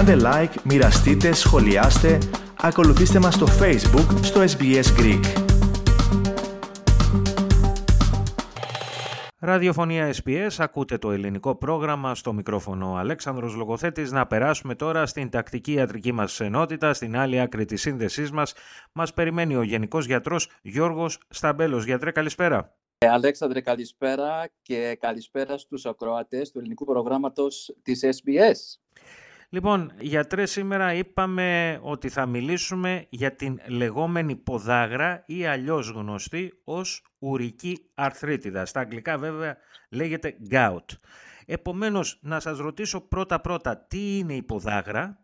Κάντε like, μοιραστείτε, σχολιάστε, ακολουθήστε μας στο Facebook, στο SBS Greek. Ραδιοφωνία SPS, ακούτε το ελληνικό πρόγραμμα στο μικρόφωνο Αλέξανδρος Λογοθέτης. Να περάσουμε τώρα στην τακτική ιατρική μας ενότητα, στην άλλη άκρη της σύνδεσής μας. Μας περιμένει ο Γενικός Γιατρός Γιώργος Σταμπέλος. Γιατρέ, καλησπέρα. Ε, Αλέξανδρε, καλησπέρα και καλησπέρα στους ακροατές του ελληνικού προγράμματος της SBS. Λοιπόν, γιατρέ, σήμερα είπαμε ότι θα μιλήσουμε για την λεγόμενη ποδάγρα ή αλλιώς γνωστή ως ουρική αρθρίτιδα. Στα αγγλικά βέβαια λέγεται gout. Επομένως, να σας ρωτήσω πρώτα-πρώτα τι είναι η ποδάγρα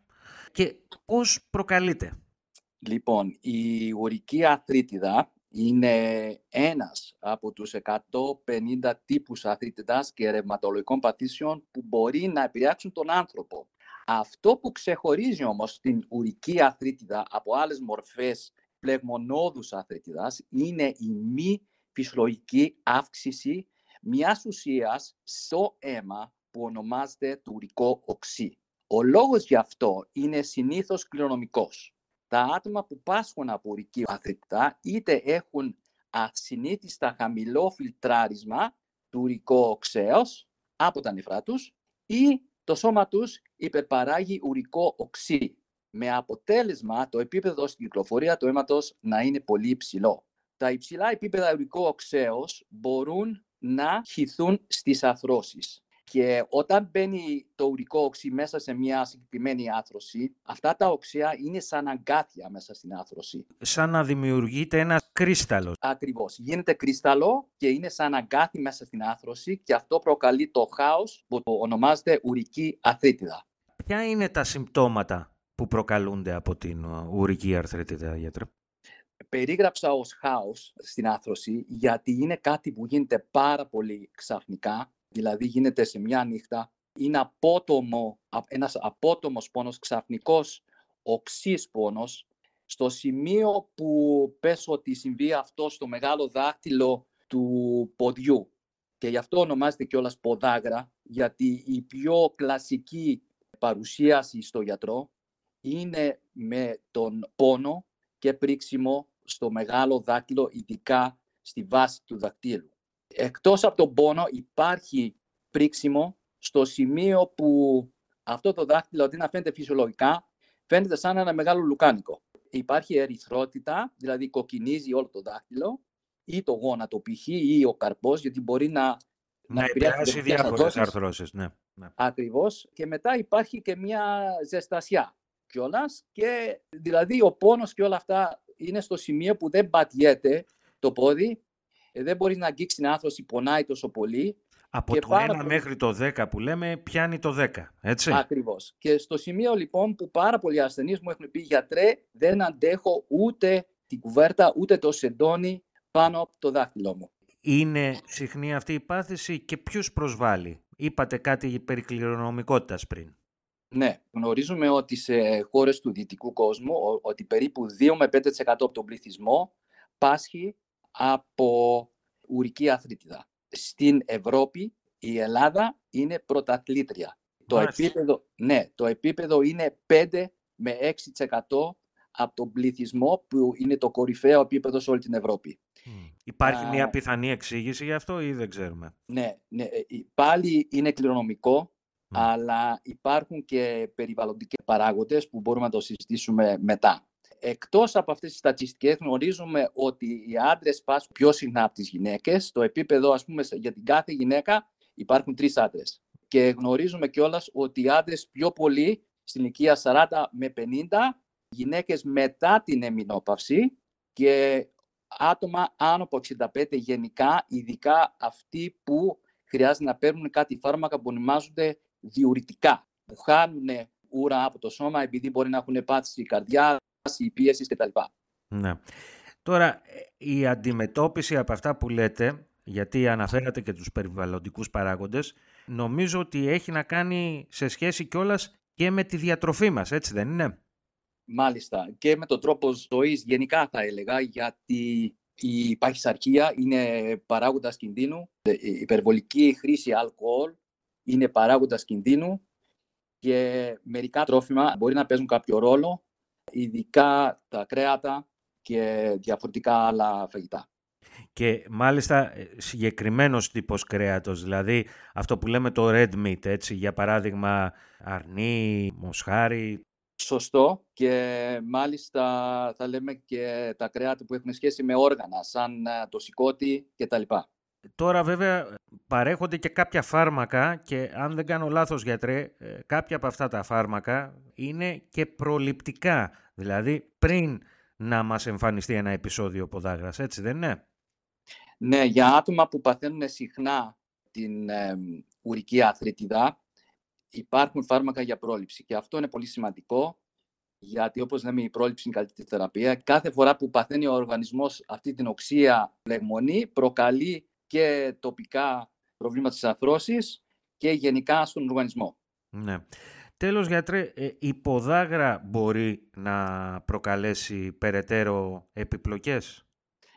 και πώς προκαλείται. Λοιπόν, η ουρική αρθρίτιδα είναι ένας από τους 150 τύπους αθλητητάς και ρευματολογικών παθήσεων που μπορεί να επηρεάξουν τον άνθρωπο. Αυτό που ξεχωρίζει όμως την ουρική αθλήτιδα από άλλες μορφές πλεγμονώδους αθλήτιδας είναι η μη φυσιολογική αύξηση μιας ουσίας στο αίμα που ονομάζεται του ουρικό οξύ. Ο λόγος γι' αυτό είναι συνήθως κληρονομικός τα άτομα που πάσχουν από ουρική αθλητά είτε έχουν ασυνήθιστα χαμηλό φιλτράρισμα του ουρικού οξέως από τα νεφρά τους ή το σώμα τους υπερπαράγει ουρικό οξύ με αποτέλεσμα το επίπεδο στην κυκλοφορία του αίματος να είναι πολύ υψηλό. Τα υψηλά επίπεδα ουρικού οξέως μπορούν να χυθούν στις αθρώσεις. Και όταν μπαίνει το ουρικό οξύ μέσα σε μια συγκεκριμένη άθρωση, αυτά τα οξέα είναι σαν αγκάθια μέσα στην άθρωση. Σαν να δημιουργείται ένας κρίσταλο. Ακριβώς. Γίνεται κρίσταλο και είναι σαν αγκάθι μέσα στην άθρωση και αυτό προκαλεί το χάος που το ονομάζεται ουρική αθρίτιδα. Ποια είναι τα συμπτώματα που προκαλούνται από την ουρική αρθρίτιδα, γιατρέ; Περίγραψα ως χάος στην άθρωση γιατί είναι κάτι που γίνεται πάρα πολύ ξαφνικά δηλαδή γίνεται σε μια νύχτα, είναι απότομο, ένας απότομος πόνος, ξαφνικός οξύς πόνος, στο σημείο που πες ότι συμβεί αυτό στο μεγάλο δάχτυλο του ποδιού. Και γι' αυτό ονομάζεται κιόλας ποδάγρα, γιατί η πιο κλασική παρουσίαση στο γιατρό είναι με τον πόνο και πρίξιμο στο μεγάλο δάχτυλο, ειδικά στη βάση του δακτύλου εκτός από τον πόνο υπάρχει πρίξιμο στο σημείο που αυτό το δάχτυλο αντί να φαίνεται φυσιολογικά φαίνεται σαν ένα μεγάλο λουκάνικο. Υπάρχει ερυθρότητα, δηλαδή κοκκινίζει όλο το δάχτυλο ή το γόνατο π.χ. ή ο καρπός γιατί μπορεί να να, επηρεάσει διάφορες αρθρώσεις. Ναι, ναι. Ακριβώς. Και μετά υπάρχει και μια ζεστασιά κιόλας. Και δηλαδή ο πόνος και όλα αυτά είναι στο σημείο που δεν πατιέται το πόδι ε, δεν μπορείς να αγγίξεις την άθρωση, πονάει τόσο πολύ. Από και το 1 μέχρι το 10 που λέμε, πιάνει το 10, έτσι; Ακριβώς. Και στο σημείο λοιπόν που πάρα πολλοί ασθενείς μου έχουν πει γιατρέ, δεν αντέχω ούτε την κουβέρτα, ούτε το σεντόνι πάνω από το δάχτυλό μου. Είναι συχνή αυτή η πάθηση και ποιου προσβάλλει; Είπατε κάτι περί κληρονομικότητας πριν. Ναι, γνωρίζουμε ότι σε χώρες του δυτικού κόσμου ότι περίπου 2 με 5% από τον πληθυσμό πάσχει από ουρική αθλήτιδα. Στην Ευρώπη η Ελλάδα είναι πρωταθλήτρια. Το επίπεδο, ναι, το επίπεδο είναι 5 με 6% από τον πληθυσμό που είναι το κορυφαίο επίπεδο σε όλη την Ευρώπη. Υπάρχει μια πιθανή εξήγηση γι' αυτό ή δεν ξέρουμε; Ναι, ναι ε, πάλι είναι κληρονομικό, αλλά υπάρχουν και περιβαλλοντικές παράγοντες που μπορούμε να το συζητήσουμε μετά. Εκτός από αυτές τις στατιστικές γνωρίζουμε ότι οι άντρες πάσχουν πιο συχνά από τις γυναίκες. Το επίπεδο, ας πούμε, για την κάθε γυναίκα υπάρχουν τρεις άντρες. Και γνωρίζουμε κιόλας ότι οι άντρες πιο πολύ στην ηλικία 40 με 50, γυναίκες μετά την εμεινόπαυση και άτομα άνω από 65 γενικά, ειδικά αυτοί που χρειάζεται να παίρνουν κάτι φάρμακα που ονομάζονται διουρητικά, που χάνουν ούρα από το σώμα επειδή μπορεί να έχουν πάθηση καρδιά, η πίεση κτλ. Ναι. Τώρα, η αντιμετώπιση από αυτά που λέτε, γιατί αναφέρατε και τους περιβαλλοντικούς παράγοντες, νομίζω ότι έχει να κάνει σε σχέση κιόλας και με τη διατροφή μας, έτσι δεν είναι; Μάλιστα. Και με τον τρόπο ζωής γενικά θα έλεγα, γιατί η παχυσαρκία είναι παράγοντας κινδύνου, η υπερβολική χρήση αλκοόλ είναι παράγοντας κινδύνου και μερικά τρόφιμα μπορεί να παίζουν κάποιο ρόλο, ειδικά τα κρέατα και διαφορετικά άλλα φαγητά. Και μάλιστα ε, συγκεκριμένος τύπος κρέατος, δηλαδή αυτό που λέμε το red meat, έτσι, για παράδειγμα αρνί, μοσχάρι. Σωστό και μάλιστα θα λέμε και τα κρέατα που έχουν σχέση με όργανα, σαν ε, το σηκώτη κτλ. Τώρα βέβαια παρέχονται και κάποια φάρμακα και αν δεν κάνω λάθος γιατρέ, ε, κάποια από αυτά τα φάρμακα είναι και προληπτικά. Δηλαδή πριν να μας εμφανιστεί ένα επεισόδιο ποδάγρας, έτσι δεν είναι; Ναι, για άτομα που παθαίνουν συχνά την ε, ουρική αθρίτιδα υπάρχουν φάρμακα για πρόληψη και αυτό είναι πολύ σημαντικό γιατί όπως λέμε η πρόληψη είναι η καλύτερη θεραπεία. Κάθε φορά που παθαίνει ο οργανισμός αυτή την οξία λεγμονή προκαλεί και τοπικά προβλήματα της αθρώσης και γενικά στον οργανισμό. Ναι. Τέλος, γιατρέ, ε, η ποδάγρα μπορεί να προκαλέσει περαιτέρω επιπλοκές;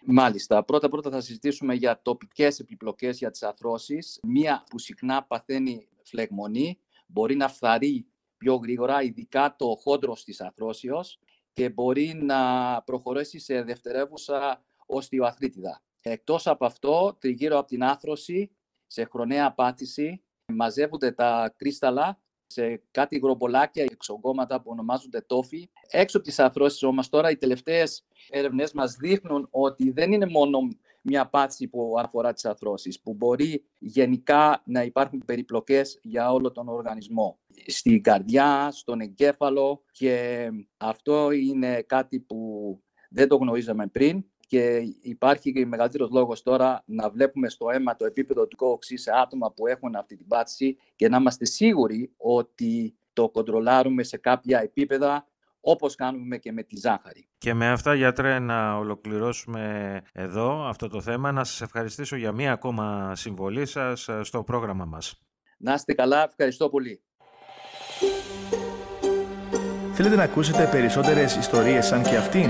Μάλιστα. Πρώτα-πρώτα θα συζητήσουμε για τοπικές επιπλοκές για τις αθρώσεις. Μία που συχνά παθαίνει φλεγμονή μπορεί να φθαρεί πιο γρήγορα, ειδικά το χόντρο της αθρώσεως και μπορεί να προχωρήσει σε δευτερεύουσα οστιοαθρίτιδα. Εκτός από αυτό, τριγύρω από την άθρωση, σε χρονέα πάτηση, μαζεύονται τα κρίσταλα σε κάτι γρομπολάκια, εξογκώματα που ονομάζονται τόφοι. Έξω από τις αθρώσεις όμως τώρα οι τελευταίες έρευνες μας δείχνουν ότι δεν είναι μόνο μια πάτηση που αφορά τις αθρώσεις, που μπορεί γενικά να υπάρχουν περιπλοκές για όλο τον οργανισμό. Στην καρδιά, στον εγκέφαλο και αυτό είναι κάτι που δεν το γνωρίζαμε πριν και υπάρχει και μεγαλύτερος λόγος τώρα να βλέπουμε στο αίμα το επίπεδο του κόξι σε άτομα που έχουν αυτή την πάτηση και να είμαστε σίγουροι ότι το κοντρολάρουμε σε κάποια επίπεδα όπως κάνουμε και με τη ζάχαρη. Και με αυτά, γιατρέ, να ολοκληρώσουμε εδώ αυτό το θέμα. Να σας ευχαριστήσω για μία ακόμα συμβολή σας ε, στο πρόγραμμα μας. Να είστε καλά, ευχαριστώ πολύ. Θέλετε να ακούσετε περισσότερες ιστορίες σαν και αυτήν;